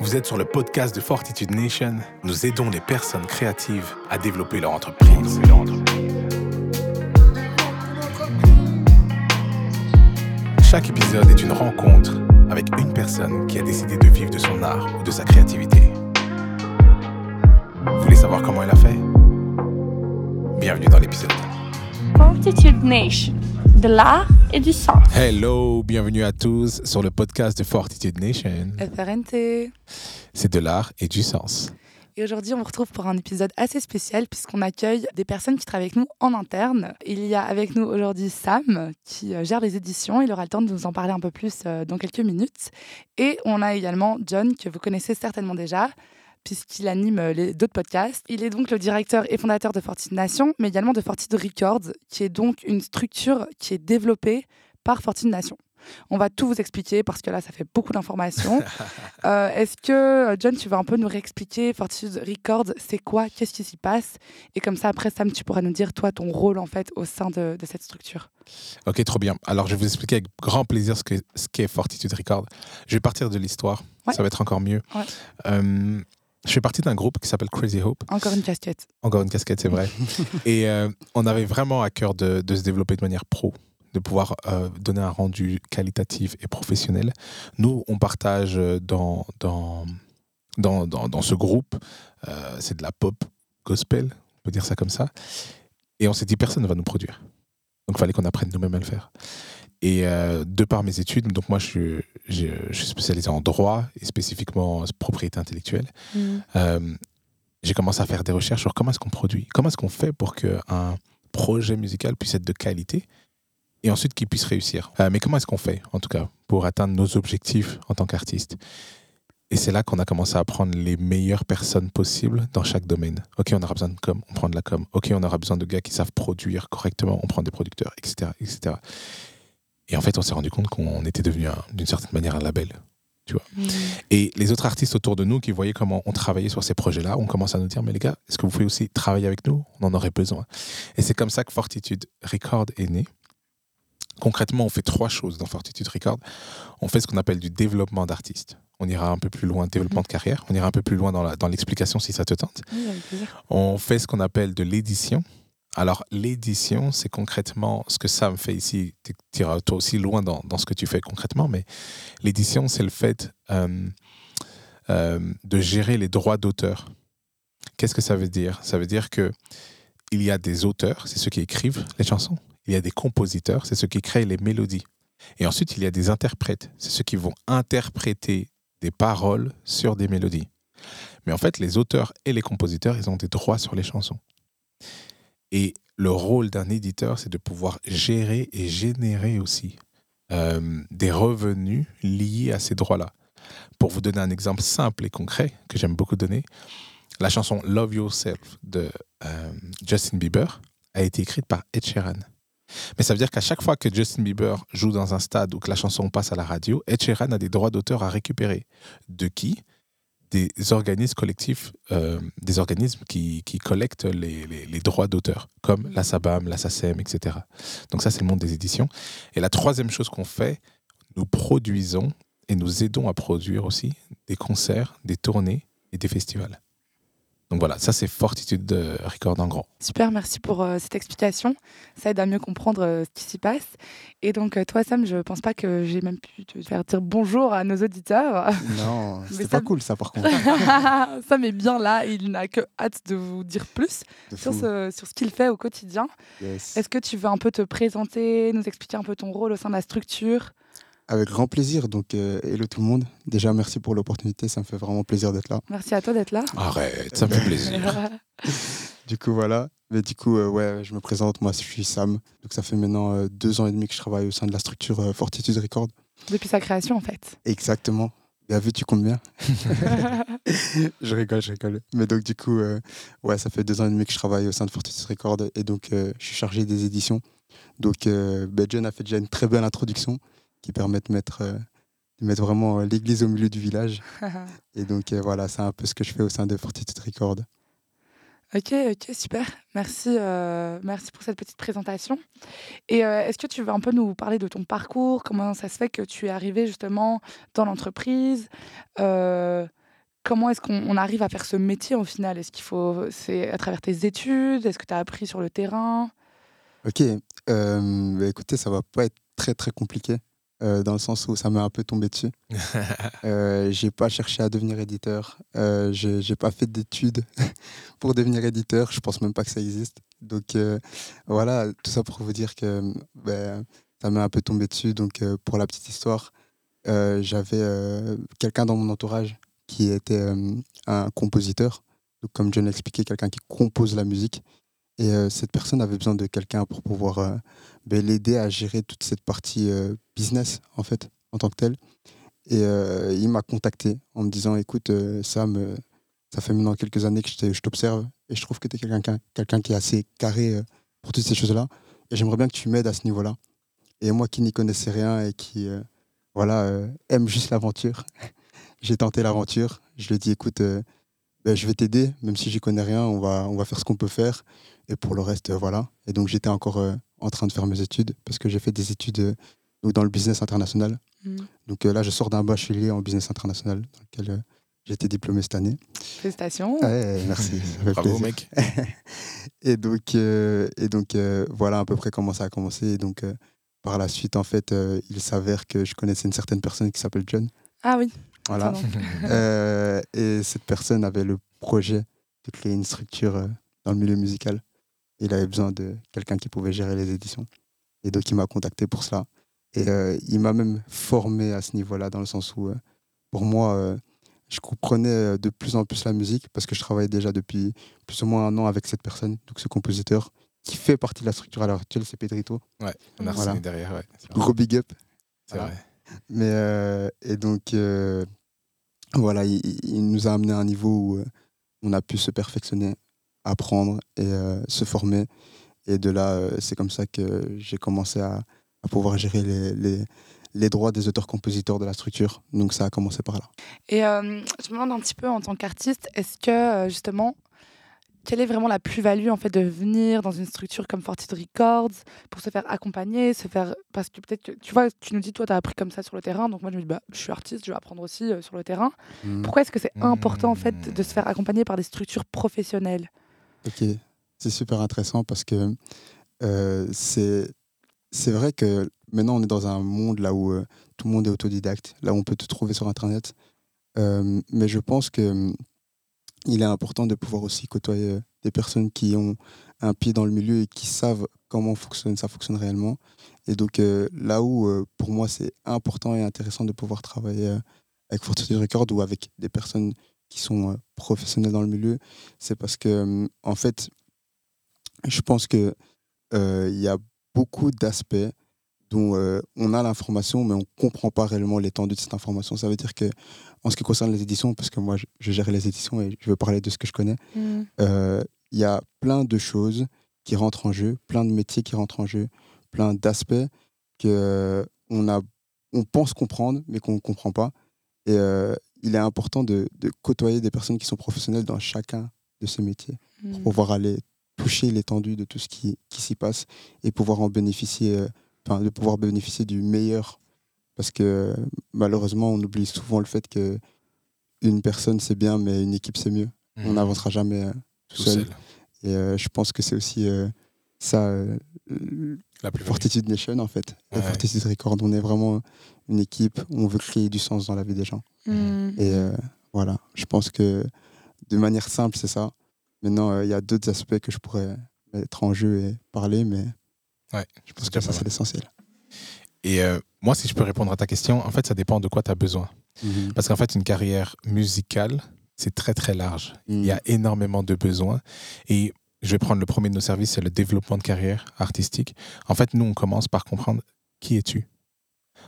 Vous êtes sur le podcast de Fortitude Nation. Nous aidons les personnes créatives à développer leur entreprise. Chaque épisode est une rencontre avec une personne qui a décidé de vivre de son art ou de sa créativité. Vous voulez savoir comment elle a fait? Bienvenue dans l'épisode. Fortitude Nation, de l'art et du sens. Hello, bienvenue à tous sur le podcast de Fortitude Nation. FRNT. C'est de l'art et du sens. Et aujourd'hui, on vous retrouve pour un épisode assez spécial puisqu'on accueille des personnes qui travaillent avec nous en interne. Il y a avec nous aujourd'hui Sam qui euh, gère les éditions. Il aura le temps de nous en parler un peu plus euh, dans quelques minutes. Et on a également John que vous connaissez certainement déjà puisqu'il anime euh, les d'autres podcasts. Il est donc le directeur et fondateur de Fortitude Nation, mais également de Fortitude Records, qui est donc une structure qui est développée par Fortitude Nation. On va tout vous expliquer parce que là, ça fait beaucoup d'informations. Euh, Est-ce que, euh, John, tu vas un peu nous réexpliquer Fortitude Records, c'est quoi Qu'est-ce qui s'y passe? Et comme ça, après, Sam, tu pourras nous dire, toi, ton rôle, en fait, au sein de, de cette structure. Ok, trop bien. Alors, je vais vous expliquer avec grand plaisir ce qu'est ce Fortitude Record. Je vais partir de l'histoire. Ouais. Ça va être encore mieux. Ouais. Euh, je fais partie d'un groupe qui s'appelle Crazy Hope. Encore une casquette. Encore une casquette, c'est vrai. Et euh, on avait vraiment à cœur de, de se développer de manière pro, de pouvoir euh, donner un rendu qualitatif et professionnel. Nous, on partage euh, dans, dans, dans, dans, dans ce groupe, euh, c'est de la pop gospel, on peut dire ça comme ça. Et on s'est dit, personne ne va nous produire. Donc, il fallait qu'on apprenne nous-mêmes à le faire. Et euh, de par mes études, donc moi, je suis, je, je suis spécialisé en droit et spécifiquement en propriété intellectuelle. Euh, j'ai commencé à faire des recherches sur comment est-ce qu'on produit, comment est-ce qu'on fait pour qu'un projet musical puisse être de qualité et ensuite qu'il puisse réussir. Euh, mais comment est-ce qu'on fait, en tout cas, pour atteindre nos objectifs en tant qu'artiste? Et c'est là qu'on a commencé à prendre les meilleures personnes possibles dans chaque domaine. Ok, on aura besoin de com, on prend de la com. Ok, on aura besoin de gars qui savent produire correctement, on prend des producteurs, etc. etc. Et en fait, on s'est rendu compte qu'on était devenu, un- d'une certaine manière, un label. Et les autres artistes autour de nous qui voyaient comment on travaillait sur ces projets-là, on commence à nous dire, mais les gars, est-ce que vous pouvez aussi travailler avec nous? On en aurait besoin. Et c'est comme ça que Fortitude Record est né. Concrètement, on fait trois choses dans Fortitude Record. On fait ce qu'on appelle du développement d'artistes. On ira un peu plus loin, développement de carrière. On ira un peu plus loin dans l'explication si ça te tente. Oui. On fait ce qu'on appelle de l'édition. Alors, l'édition, c'est concrètement ce que Sam fait ici. Tu iras toi aussi loin dans, dans ce que tu fais concrètement, mais l'édition, c'est le fait euh, euh, de gérer les droits d'auteur. Qu'est-ce que ça veut dire? Ça veut dire que il y a des auteurs, c'est ceux qui écrivent les chansons. Il y a des compositeurs, c'est ceux qui créent les mélodies. Et ensuite, il y a des interprètes, c'est ceux qui vont interpréter des paroles sur des mélodies. Mais en fait, les auteurs et les compositeurs, ils ont des droits sur les chansons. Et le rôle d'un éditeur, c'est de pouvoir gérer et générer aussi euh, des revenus liés à ces droits-là. Pour vous donner un exemple simple et concret que j'aime beaucoup donner, la chanson Love Yourself de euh, Justin Bieber a été écrite par Ed Sheeran. Mais ça veut dire qu'à chaque fois que Justin Bieber joue dans un stade ou que la chanson passe à la radio, Ed Sheeran a des droits d'auteur à récupérer. De qui? Des organismes collectifs, euh, des organismes qui, qui collectent les, les- les droits d'auteur, comme la SABAM, la SACEM, etc. Donc ça, c'est le monde des éditions. Et la troisième chose qu'on fait, nous produisons et nous aidons à produire aussi des concerts, des tournées et des festivals. Donc voilà, ça c'est Fortitude de Record en grand. Super, merci pour euh, cette explication. Ça aide à mieux comprendre euh, ce qui s'y passe. Et donc, euh, toi, Sam, je pense pas que j'ai même pu te faire dire bonjour à nos auditeurs. Non, c'était ça- pas cool ça par contre. Sam est bien là et il n'a que hâte de vous dire plus sur ce, sur ce qu'il fait au quotidien. Yes. Est-ce que tu veux un peu te présenter, nous expliquer un peu ton rôle au sein de la structure? Avec grand plaisir. Donc, euh, hello tout le monde. Déjà, merci pour l'opportunité. Ça me fait vraiment plaisir d'être là. Merci à toi d'être là. Arrête, ça me fait plaisir. Du coup, voilà. Mais du coup, euh, ouais, je me présente. Moi, je suis Sam. Donc, ça fait maintenant euh, deux ans et demi que je travaille au sein de la structure euh, Fortitude Record. Depuis sa création, en fait. Exactement. Bien vu, tu comptes bien. je rigole, je rigole. Mais donc, du coup, euh, ouais, ça fait deux ans et demi que je travaille au sein de Fortitude Record. Et donc, euh, je suis chargé des éditions. Donc, euh, ben, John a fait déjà une très belle introduction qui permet de mettre, euh, de mettre vraiment euh, l'église au milieu du village. Et donc, euh, voilà, c'est un peu ce que je fais au sein de Fortitude Record. Ok, ok, super. Merci, euh, merci pour cette petite présentation. Et euh, est-ce que tu veux un peu nous parler de ton parcours? Comment ça se fait que tu es arrivé justement dans l'entreprise? Euh, comment est-ce qu'on arrive à faire ce métier au final? Est-ce qu'il faut, c'est à travers tes études? Est-ce que tu as appris sur le terrain? Ok, bah, écoutez, ça va pas être très très compliqué. Euh, dans le sens où ça m'est un peu tombé dessus. euh, j'ai pas cherché à devenir éditeur, euh, j'ai pas fait d'études pour devenir éditeur, je pense même pas que ça existe. Donc euh, voilà, tout ça pour vous dire que ben, ça m'est un peu tombé dessus. Donc euh, pour la petite histoire, j'avais quelqu'un dans mon entourage qui était un compositeur, donc comme John l'a expliqué, quelqu'un qui compose la musique. Et cette personne avait besoin de quelqu'un pour pouvoir ben, l'aider à gérer toute cette partie euh, business, en fait, en tant que tel. Et euh, il m'a contacté en me disant Écoute, euh, Sam, ça fait maintenant quelques années que je t'observe et je trouve que tu es quelqu'un quelqu'un qui est assez carré pour toutes ces choses-là. Et j'aimerais bien que tu m'aides à ce niveau-là. Et moi qui n'y connaissais rien et qui voilà, aime juste l'aventure, j'ai tenté l'aventure. Je lui ai dit Écoute, ben, je vais t'aider, même si j'y connais rien, on va, on va faire ce qu'on peut faire. Et pour le reste, voilà. Et donc j'étais encore en train de faire mes études parce que j'ai fait des études euh, dans le business international. Mm. Donc euh, là, je sors d'un bachelier en business international dans lequel euh, j'ai été diplômé cette année. Félicitations. merci. Bravo, mec. et donc, et donc voilà à peu près comment ça a commencé. Et donc, par la suite, en fait, il s'avère que je connaissais une certaine personne qui s'appelle John. Ah oui. Voilà. et cette personne avait le projet de créer une structure dans le milieu musical il avait besoin de quelqu'un qui pouvait gérer les éditions. Et donc, il m'a contacté pour cela. Et euh, il m'a même formé à ce niveau-là, dans le sens où, euh, pour moi, euh, je comprenais de plus en plus la musique, parce que je travaillais déjà depuis plus ou moins un an avec cette personne, donc ce compositeur, qui fait partie de la structure à l'heure actuelle, c'est Pedrito. Ouais, on a voilà. derrière, ouais. Gros big up. C'est vrai. Mais, et donc, voilà, il, nous a amené à un niveau où on a pu se perfectionner apprendre et euh, se former. Et de là, euh, c'est comme ça que j'ai commencé à, pouvoir gérer les, droits des auteurs-compositeurs de la structure. Donc ça a commencé par là. Et euh, je me demande un petit peu en tant qu'artiste, est-ce que justement, quelle est vraiment la plus-value en fait de venir dans une structure comme Fortitude Records pour se faire accompagner, se faire parce que peut-être que tu vois, tu nous dis toi tu as appris comme ça sur le terrain, donc moi je me dis bah je suis artiste, je vais apprendre aussi sur le terrain. Mmh. Pourquoi est-ce que c'est important en fait de se faire accompagner par des structures professionnelles? Ok, c'est super intéressant parce que euh, c'est vrai que maintenant on est dans un monde là où euh, tout le monde est autodidacte, là où on peut tout trouver sur Internet. Euh, mais je pense que il est important de pouvoir aussi côtoyer des personnes qui ont un pied dans le milieu et qui savent comment fonctionne, ça fonctionne réellement. Et donc là où pour moi c'est important et intéressant de pouvoir travailler avec Fortitude Record ou avec des personnes qui sont euh, professionnels dans le milieu, c'est parce que, euh, en fait, je pense euh, il y a beaucoup d'aspects dont on a l'information, mais on ne comprend pas réellement l'étendue de cette information. Ça veut dire que, en ce qui concerne les éditions, parce que moi, je, gère les éditions et je veux parler de ce que je connais, mmh. il y a plein de choses qui rentrent en jeu, plein de métiers qui rentrent en jeu, plein d'aspects que on, a, on pense comprendre, mais qu'on ne comprend pas. Et il est important de, côtoyer des personnes qui sont professionnelles dans chacun de ces métiers pour hmm. pouvoir aller toucher l'étendue de tout ce qui, qui s'y passe et pouvoir en bénéficier, euh, de pouvoir bénéficier du meilleur. Parce que malheureusement, on oublie souvent le fait que une personne c'est bien, mais une équipe c'est mieux. On hmm. n'avancera jamais euh, tout, seul. Et euh, je pense que c'est aussi ça, la Fortitude Nation en fait. La Fortitude Record, on est vraiment une équipe où on veut créer du sens dans la vie des gens. Mm. Et euh, voilà, je pense que de manière simple, c'est ça. Maintenant, euh, il y a d'autres aspects que je pourrais mettre en jeu et parler, mais ouais, je pense que ça, c'est l'essentiel. Et euh, moi, si je peux répondre à ta question, en fait, ça dépend de quoi tu as besoin. Mhm. Parce qu'en fait, une carrière musicale, c'est très, très large. Il y a mhm. énormément de besoins. Et je vais prendre le premier de nos services, c'est le développement de carrière artistique. En fait, nous, on commence par comprendre qui es-tu.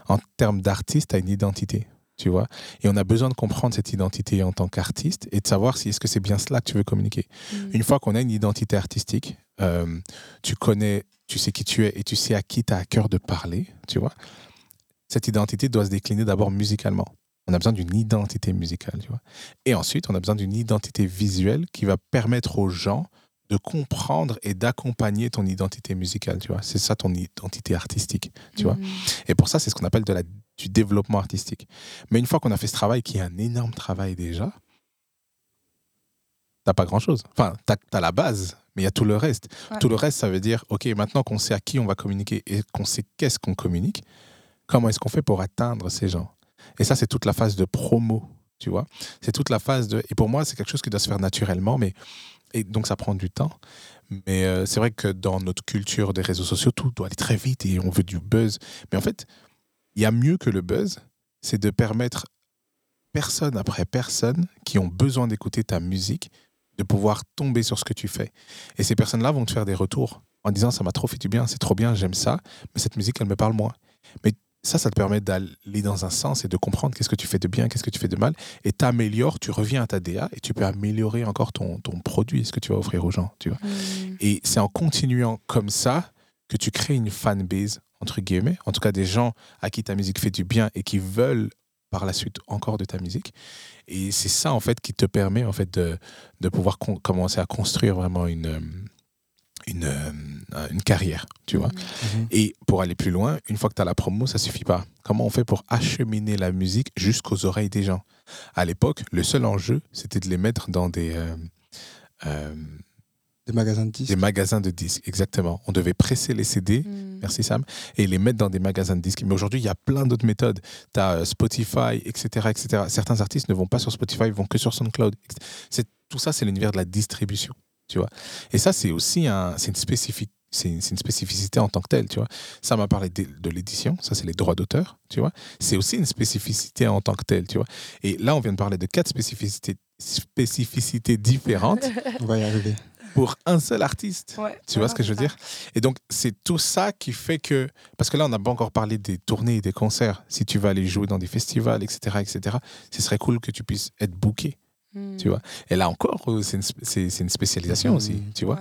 En termes d'artiste, tu as une identité tu vois. Et on a besoin de comprendre cette identité en tant qu'artiste et de savoir si est-ce que c'est bien cela que tu veux communiquer. Mm. Une fois qu'on a une identité artistique, euh, tu connais, tu sais qui tu es et tu sais à qui tu as à cœur de parler, tu vois. Cette identité doit se décliner d'abord musicalement. On a besoin d'une identité musicale, tu vois. Et ensuite, on a besoin d'une identité visuelle qui va permettre aux gens de comprendre et d'accompagner ton identité musicale, tu vois. C'est ça ton identité artistique, tu vois. Mm. Et pour ça, c'est ce qu'on appelle de la, du développement artistique. Mais une fois qu'on a fait ce travail, qui est un énorme travail déjà, t'as pas grand-chose. Enfin, tu as, la base, mais il y a tout le reste. Tout le reste, ça veut dire, OK, maintenant qu'on sait à qui on va communiquer et qu'on sait qu'est-ce qu'on communique, comment est-ce qu'on fait pour atteindre ces gens? Et ça, c'est toute la phase de promo, tu vois? C'est toute la phase de... Et pour moi, c'est quelque chose qui doit se faire naturellement, mais... Et donc, ça prend du temps. Mais euh, c'est vrai que dans notre culture des réseaux sociaux, tout doit aller très vite et on veut du buzz. Mais en fait, il y a mieux que le buzz, c'est de permettre personne après personne qui ont besoin d'écouter ta musique de pouvoir tomber sur ce que tu fais. Et ces personnes-là vont te faire des retours en disant ça m'a trop fait du bien, c'est trop bien, j'aime ça, mais cette musique, elle me parle moins. Mais ça, ça te permet d'aller dans un sens et de comprendre qu'est-ce que tu fais de bien, qu'est-ce que tu fais de mal, et t'améliores, tu reviens à ta DA et tu peux améliorer encore ton, ton produit, ce que tu vas offrir aux gens, tu vois. Mmh. Et c'est en continuant comme ça que tu crées une fanbase, entre guillemets, en tout cas des gens à qui ta musique fait du bien et qui veulent par la suite encore de ta musique. Et c'est ça, en fait, qui te permet, en fait, de, de pouvoir commencer à construire vraiment une, euh, une, euh, une carrière, tu vois. Mmh. Mmh. Et pour aller plus loin, une fois que tu as la promo, ça suffit pas. Comment on fait pour acheminer la musique jusqu'aux oreilles des gens? À l'époque, le seul enjeu, c'était de les mettre dans des... Euh, des magasins de disques Des magasins de disques, exactement. On devait presser les CD, hmm. merci Sam, et les mettre dans des magasins de disques. Mais aujourd'hui, il y a plein d'autres méthodes. Tu as euh, Spotify, etc., etc. Certains artistes ne vont pas sur Spotify, ils vont que sur SoundCloud. Tout ça, c'est l'univers de la distribution, tu vois. Et ça, c'est aussi un, une spécifique c'est une, spécificité en tant que telle, tu vois. Ça m'a parlé de, l'édition, ça c'est les droits d'auteur, tu vois. C'est aussi une spécificité en tant que telle, tu vois. Et là, on vient de parler de quatre spécificités, spécificités différentes. on va y arriver pour un seul artiste. tu vois ce que je veux dire? Et donc, c'est tout ça qui fait que. Parce que là, on n'a pas encore parlé des tournées et des concerts. Si tu vas aller jouer dans des festivals, etc., etc., ce serait cool que tu puisses être booké. Hmm. Tu vois Et là encore, euh, c'est une, une, spécialisation aussi, hmm. tu vois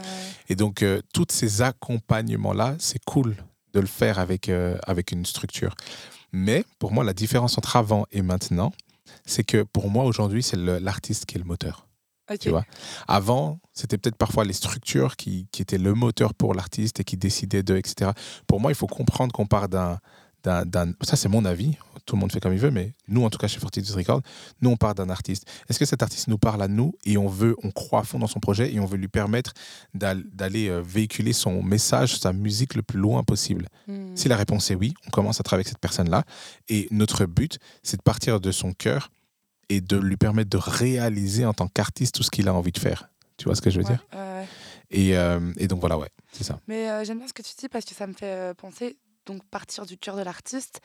Et donc, euh, tous ces accompagnements-là, c'est cool de le faire avec, euh, avec une structure. Mais pour moi, la différence entre avant et maintenant, c'est que pour moi, aujourd'hui, c'est l'artiste qui est le moteur. Tu vois Avant, c'était peut-être parfois les structures qui, qui, étaient le moteur pour l'artiste et qui décidaient de, etc. Pour moi, il faut comprendre qu'on part d'un. Ça, c'est mon avis. Tout le monde fait comme il veut, mais nous, en tout cas, chez Fortitude Record, nous, on part d'un artiste. Est-ce que cet artiste nous parle à nous et on veut, on croit à fond dans son projet et on veut lui permettre d'aller euh, véhiculer son message, sa musique le plus loin possible? Hmm. Si la réponse est oui, on commence à travailler avec cette personne-là. Et notre but, c'est de partir de son cœur et de lui permettre de réaliser en tant qu'artiste tout ce qu'il a envie de faire. Tu vois ce que je veux dire? et, euh, et, donc voilà, ouais, c'est ça. Mais euh, j'aime bien ce que tu dis parce que ça me fait euh, penser, donc partir du cœur de l'artiste.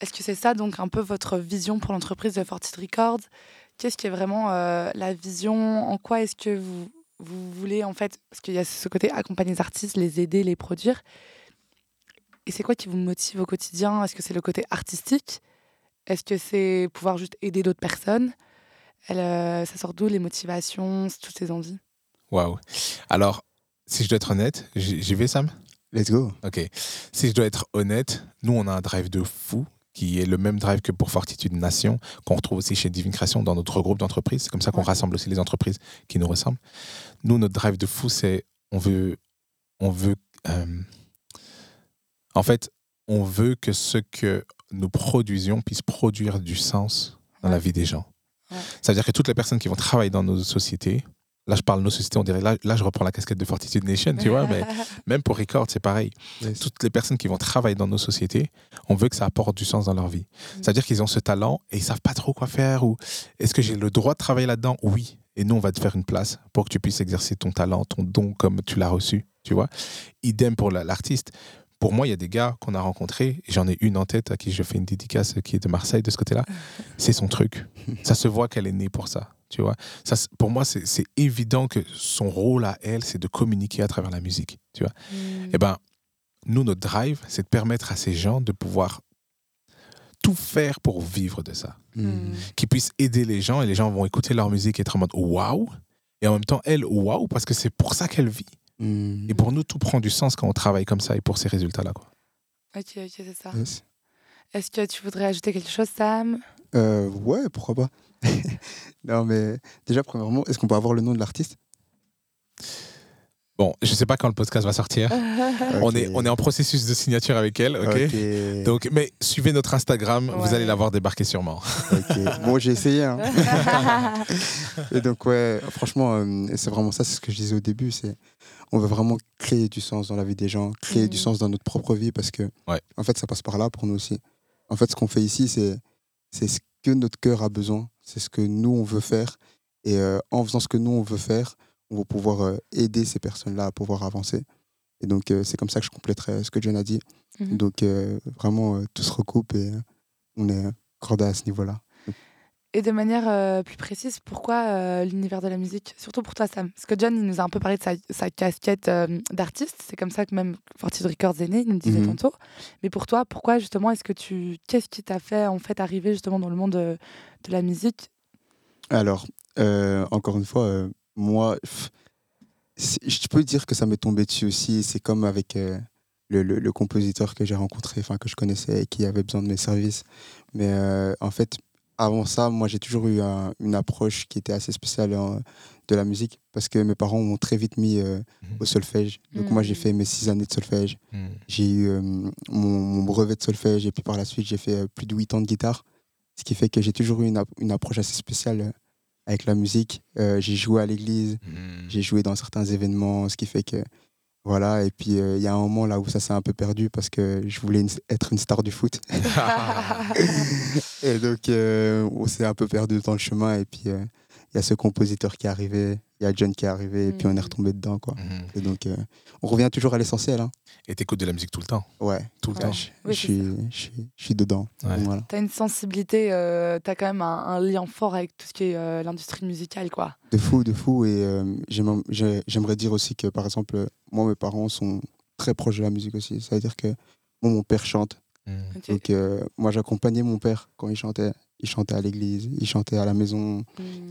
Est-ce que c'est ça, donc un peu votre vision pour l'entreprise de Fortitude Records? Qu'est-ce qui est vraiment la vision? En quoi est-ce que vous, vous voulez, en fait, parce qu'il y a ce côté accompagner les artistes, les aider, les produire. Et c'est quoi qui vous motive au quotidien? Est-ce que c'est le côté artistique? Est-ce que c'est pouvoir juste aider d'autres personnes? Elle, euh, Ça sort d'où les motivations, toutes ces envies? Waouh. Alors, si je dois être honnête, j'y vais, Sam? Let's go. Ok. Si je dois être honnête, nous, on a un drive de fou qui est le même drive que pour Fortitude Nation, qu'on retrouve aussi chez Divine Création dans notre groupe d'entreprises. C'est comme ça qu'on rassemble aussi les entreprises qui nous ressemblent. Nous, notre drive de fou, c'est on veut, on veut, euh, en fait, on veut que ce que nous produisions puisse produire du sens dans la vie des gens. Ça veut dire que toutes les personnes qui vont travailler dans nos sociétés, là je parle de nos sociétés, on dirait, là, là je reprends la casquette de Fortitude Nation, tu vois, mais même pour Record, c'est pareil. Toutes les personnes qui vont travailler dans nos sociétés, on veut que ça apporte du sens dans leur vie. Mm. C'est-à-dire qu'ils ont ce talent et ils savent pas trop quoi faire ou est-ce que j'ai le droit de travailler là-dedans? Oui. Et nous, on va te faire une place pour que tu puisses exercer ton talent, ton don comme tu l'as reçu, tu vois. Idem pour l'artiste pour moi, il y a des gars qu'on a rencontrés, j'en ai une en tête à qui je fais une dédicace qui est de Marseille de ce côté-là. C'est son truc. Ça se voit qu'elle est née pour ça. Tu vois ça, pour moi, c'est évident que son rôle à elle, c'est de communiquer à travers la musique. Tu vois mm. Et eh ben, nous, notre drive, c'est de permettre à ces gens de pouvoir tout faire pour vivre de ça. Mm. Qu'ils puissent aider les gens et les gens vont écouter leur musique et être en mode waouh. Et en même temps, elle, waouh, parce que c'est pour ça qu'elle vit. Mm. Et pour nous, tout prend du sens quand on travaille comme ça et pour ces résultats-là. Quoi. Ok, ok, c'est ça. Est-ce que tu voudrais ajouter quelque chose, Sam? Euh, Ouais, pourquoi pas. non, mais déjà, premièrement, est-ce qu'on peut avoir le nom de l'artiste? Bon, je sais pas quand le podcast va sortir. On, est, on est en processus de signature avec elle, ok? Donc, mais suivez notre Instagram, vous allez la voir débarquer sûrement. Ok. Bon, j'ai essayé. hein. Et donc, ouais, franchement, euh, c'est vraiment ça, c'est ce que je disais au début. C'est on veut vraiment créer du sens dans la vie des gens, créer du Mhm. sens dans notre propre vie parce que, Ouais. en fait, ça passe par là pour nous aussi. En fait, ce qu'on fait ici, c'est c'est ce que notre cœur a besoin, c'est ce que nous, on veut faire. Et euh, en faisant ce que nous, on veut faire, on va pouvoir euh, aider ces personnes-là à pouvoir avancer. Et donc, euh, c'est comme ça que je compléterai ce que John a dit. Mhm. Donc, euh, vraiment, euh, tout se recoupe et euh, on est cordé à ce niveau-là. Et de manière euh, plus précise, pourquoi euh, l'univers de la musique Surtout pour toi, Sam? Parce que John, il nous a un peu parlé de sa, sa casquette euh, d'artiste. C'est comme ça que même Fortitude Records est né, il nous disait Mhm. tantôt. Mais pour toi, pourquoi justement est-ce que tu. Qu'est-ce qui t'a fait en fait arriver justement dans le monde de, de la musique? Alors, encore une fois, moi, pff, je peux dire que ça m'est tombé dessus aussi. C'est comme avec le, le- le compositeur que j'ai rencontré, enfin que je connaissais et qui avait besoin de mes services. Mais euh, en fait, avant ça, moi, j'ai toujours eu un- une approche qui était assez spéciale en- de la musique parce que mes parents m'ont très vite mis euh, Mhm. au solfège. Donc moi, j'ai Mhm. fait mes six années de solfège. Hmm. J'ai eu euh, mon, mon brevet de solfège et puis par la suite, j'ai fait euh, plus de huit ans de guitare. Ce qui fait que j'ai toujours eu une, ap- une approche assez spéciale euh, avec la musique. Euh, j'ai joué à l'église, Hmm. j'ai joué dans certains événements, ce qui fait que. Voilà, et puis euh, il y a un moment là où ça s'est un peu perdu parce que je voulais une- être une star du foot. et donc euh, on s'est un peu perdu dans le chemin. Et puis euh, il y a ce compositeur qui est arrivé, il y a John qui est arrivé, et puis on est Mhm. retombé dedans. Quoi. Et donc euh, on revient toujours à l'essentiel. Hein. Et t'écoutes de la musique tout le temps, Ouais, tout le Ouais. temps. je, Oui, je c'est suis, je, suis, je suis dedans. Ouais. Voilà. T'as une sensibilité, euh, t'as quand même un, un lien fort avec tout ce qui est euh, l'industrie musicale, quoi. De fou, de fou. Et euh, j'aime- j'ai- j'aimerais dire aussi que, par exemple, moi, mes parents sont très proches de la musique aussi. Ça veut dire que moi, mon père chante. Hmm. Ok. Donc, euh, moi, j'accompagnais mon père quand il chantait. Il chantait à l'église, il chantait à la maison. Mm.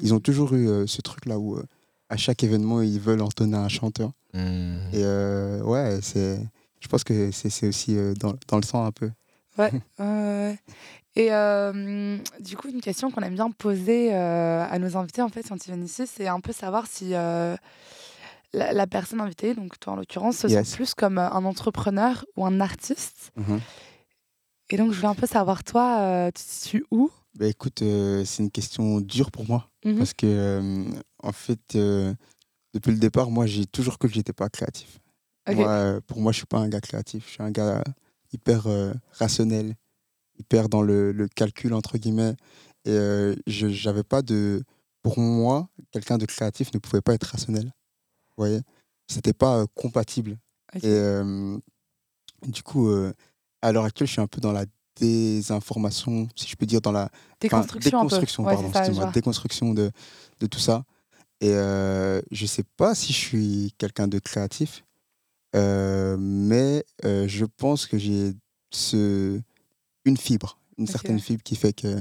Ils ont toujours eu euh, ce truc-là où, euh, à chaque événement, ils veulent entonner un chanteur. Hmm. Et euh, ouais, c'est. Je pense que c'est c'est aussi euh, dans, dans le sang un peu. Ouais. Et euh, du coup, une question qu'on aime bien poser euh, à nos invités, en fait, quand ils viennent ici, c'est un peu savoir si euh, la, la personne invitée, donc toi en l'occurrence, se Yes. sent plus comme un entrepreneur ou un artiste. Mhm. Et donc, je voulais un peu savoir, toi, euh, tu te situes où? Bah, écoute, euh, c'est une question dure pour moi. Mhm. Parce que, euh, en fait, euh, depuis le départ, moi, j'ai toujours cru que j'étais pas créatif. Moi, euh, pour moi, je suis pas un gars créatif. Je suis un gars hyper euh, rationnel, hyper dans le, le calcul, entre guillemets. Et euh, je j'avais pas de. Pour moi, quelqu'un de créatif ne pouvait pas être rationnel. Vous voyez? C'était pas compatible. Et du coup, à l'heure actuelle, je suis un peu dans la désinformation, si je peux dire, dans la Déconstruction, déconstruction, Ouais, pardon, ça, déconstruction de, de tout ça. Et euh, je sais pas si je suis quelqu'un de créatif, euh, mais euh, je pense que j'ai ce, une fibre, une certaine fibre qui fait que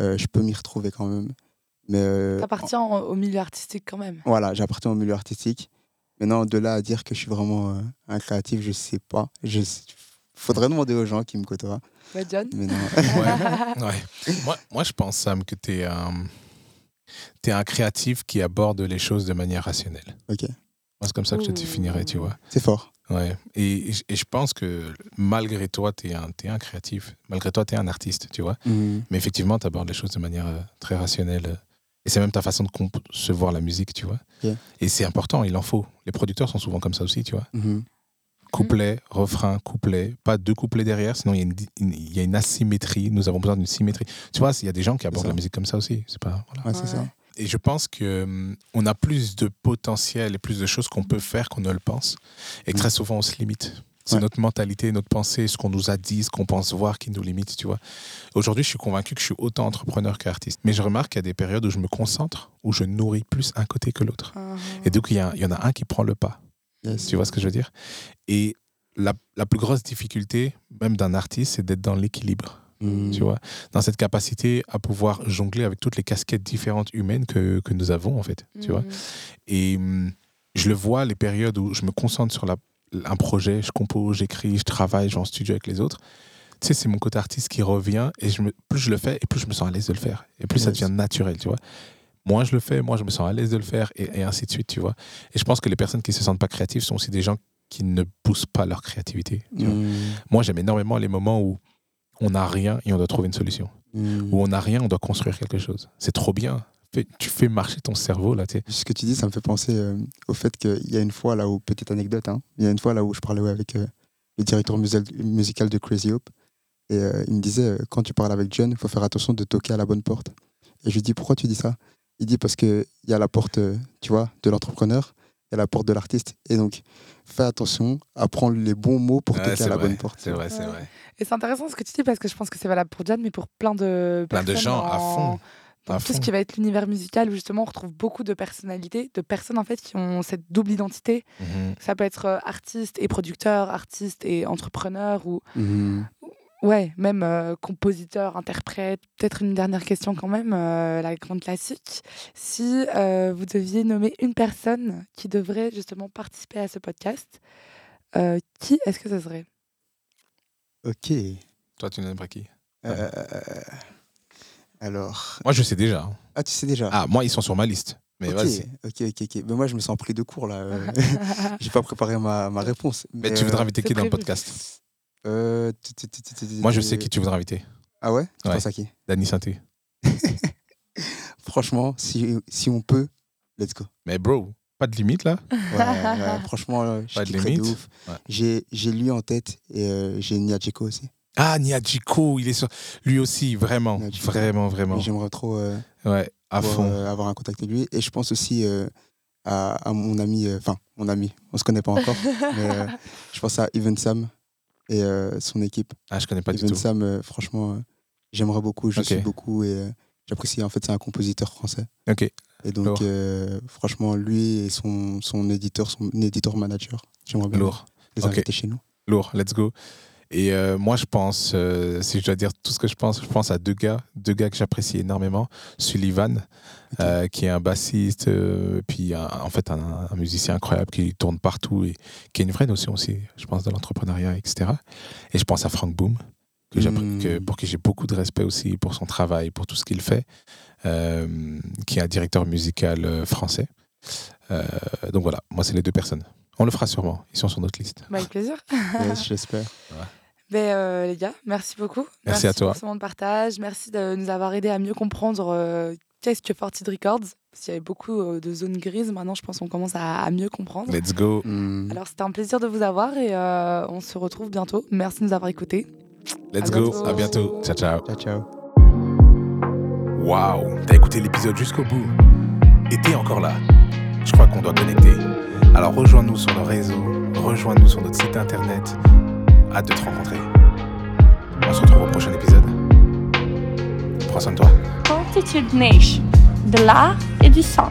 euh, je peux m'y retrouver quand même. Mais euh, T'appartiens au au milieu artistique quand même. voilà, j'appartiens au milieu artistique. Maintenant, de là à dire que je suis vraiment euh, un créatif, je sais pas. Je faudrait demander aux gens qui me côtoient. Ouais, John Mais non. Ouais. Ouais. Moi, moi, je pense, Sam, que tu es un, t'es un créatif qui aborde les choses de manière rationnelle. ok, Moi, c'est comme ça que je te définirais, tu vois. c'est fort. Ouais. Et, et je- pense que malgré toi, tu es, un t'es un créatif. Malgré toi, tu es un artiste, tu vois. Mhm. Mais effectivement, tu abordes les choses de manière euh, très rationnelle. Et c'est même ta façon de concevoir la musique, tu vois. Et c'est important, il en faut. Les producteurs sont souvent comme ça aussi, tu vois. Mhm. Couplet, refrain, couplet, pas deux couplets derrière, sinon il y, a une di- une- il y a une asymétrie. Nous avons besoin d'une symétrie. Tu vois, il y a des gens qui abordent la musique comme ça aussi. C'est pas, voilà. Ouais, c'est Ouais. ça. Et je pense que hum, on a plus de potentiel et plus de choses qu'on peut faire qu'on ne le pense. Et que très souvent, on se limite. C'est Ouais. notre mentalité, notre pensée, ce qu'on nous a dit, ce qu'on pense voir qui nous limite, tu vois. Aujourd'hui, je suis convaincu que je suis autant entrepreneur qu'artiste. Mais je remarque qu'il y a des périodes où je me concentre, où je nourris plus un côté que l'autre. Mhm. Et donc, il y, a- il y en a un qui prend le pas. Yes. Tu vois ce que je veux dire? Et la, la plus grosse difficulté, même d'un artiste, c'est d'être dans l'équilibre. Mhm. Tu vois? Dans cette capacité à pouvoir jongler avec toutes les casquettes différentes humaines que, que nous avons, en fait. Tu vois? Mhm. Et hum, je le vois, les périodes où je me concentre sur la, un projet, je compose, j'écris, je travaille, je vais en studio avec les autres. Tu sais, c'est mon côté artiste qui revient et je me, plus je le fais et plus je me sens à l'aise de le faire. Et plus ça devient naturel, tu vois? Moi je le fais, moi je me sens à l'aise de le faire, et, et ainsi de suite, tu vois. Et je pense que les personnes qui se sentent pas créatives sont aussi des gens qui ne poussent pas leur créativité. tu vois. Mm. Moi, j'aime énormément les moments où on n'a rien et on doit trouver une solution. Mm. Où on n'a rien, on doit construire quelque chose. C'est trop bien. Fais- Tu fais marcher ton cerveau, là, tu sais. Ce que tu dis, ça me fait penser euh, au fait qu'il y a une fois là où, petite anecdote, hein, il y a une fois là où je parlais avec euh, le directeur musical de Crazy Hope. Et euh, il me disait, quand tu parles avec John, il faut faire attention de toquer à la bonne porte. Et je lui dis, pourquoi tu dis ça? Il dit, parce qu'il y a la porte, euh, tu vois, de l'entrepreneur, il y a la porte de l'artiste. Et donc, fais attention à prendre les bons mots pour Ouais, toquer c'est à la vrai, bonne porte. C'est vrai, c'est Ouais. vrai. Et c'est intéressant ce que tu dis parce que je pense que c'est valable pour John, mais pour plein de Plein de gens, à fond. Dans À tout ce qui va être l'univers musical, où justement on retrouve beaucoup de personnalités, de personnes en fait qui ont cette double identité. Mhm. Ça peut être euh, artiste et producteur, artiste et entrepreneur, ou Mhm. Ouais, même euh, compositeur, interprète. Peut-être une dernière question quand même, euh, la grande classique. Si euh, vous deviez nommer une personne qui devrait justement participer à ce podcast, euh, qui est-ce que ce serait? Ok. Toi, tu n'aimes pas qui? Euh, alors. Moi, je sais déjà. hein. Ah, tu sais déjà? Ah, moi, ils sont sur ma liste. Mais ok, vas-y. ok, ok, ok. Mais moi, je me sens pris de court là. J'ai pas préparé ma, ma réponse. Mais tu euh, voudrais inviter qui dans le podcast? Euh, Moi, je sais qui tu voudrais inviter. Ah ouais? Tu penses à qui? Dany Sainté. Franchement, si, si on peut, let's go. Mais bro, pas de limite là? Ouais, franchement, euh, je Pas de limite? ouf. J'ai j'ai lui en tête et euh, j'ai Nia aussi. Ah, Niajiko, il est sur. Lui aussi, vraiment. Niajiko. Vraiment, vraiment. J'aimerais trop euh, Ouais, à pouvoir, fond. euh, avoir un contact avec lui. Et je pense aussi euh, à, à mon ami, euh, enfin, mon ami, on se connaît pas encore, mais euh, je pense à Even Sam et euh, son équipe. Ah, je connais pas du tout. Sam, franchement, euh, j'aimerais beaucoup, je Ok. suis beaucoup et euh, j'apprécie. En fait, c'est un compositeur français. Ok. Et donc, franchement, lui et son, son éditeur, son éditeur manager, j'aimerais bien Lourd. les Ok. inviter chez nous. Lourd, let's go. Et euh, moi, je pense, euh, si je dois dire tout ce que je pense, je pense à deux gars, deux gars que j'apprécie énormément. Sullivan, euh, qui est un bassiste, euh, puis un- en fait un, un musicien incroyable qui tourne partout et qui a une vraie notion aussi, je pense, de l'entrepreneuriat, etc. Et je pense à Frank Boom, que Mm. que- pour qui j'ai beaucoup de respect aussi pour son travail, pour tout ce qu'il fait, euh, qui est un directeur musical français. Euh, donc voilà, moi, c'est les deux personnes. On le fera sûrement, ils sont sur notre liste. Bah, Avec plaisir. Yes, J'espère. Ben, euh, les gars, merci beaucoup. Merci à toi. pour ce moment de partage. Merci de nous avoir aidé à mieux comprendre euh, qu'est-ce que Fortid Records. Parce qu'il y avait beaucoup euh, de zones grises. Maintenant, je pense qu'on commence à, à mieux comprendre. Let's go. Mm. Alors, c'était un plaisir de vous avoir et euh, on se retrouve bientôt. Merci de nous avoir écoutés. Let's À go. bientôt. À bientôt. Ciao, ciao. Ciao, ciao. Waouh, t'as écouté l'épisode jusqu'au bout. Et t'es encore là. Je crois qu'on doit connecter. Alors rejoins-nous sur le réseau, rejoins-nous sur notre site internet. Hâte de te rencontrer. On se retrouve au prochain épisode. Prends soin de toi. Fortitude Nation, de l'art et du sens.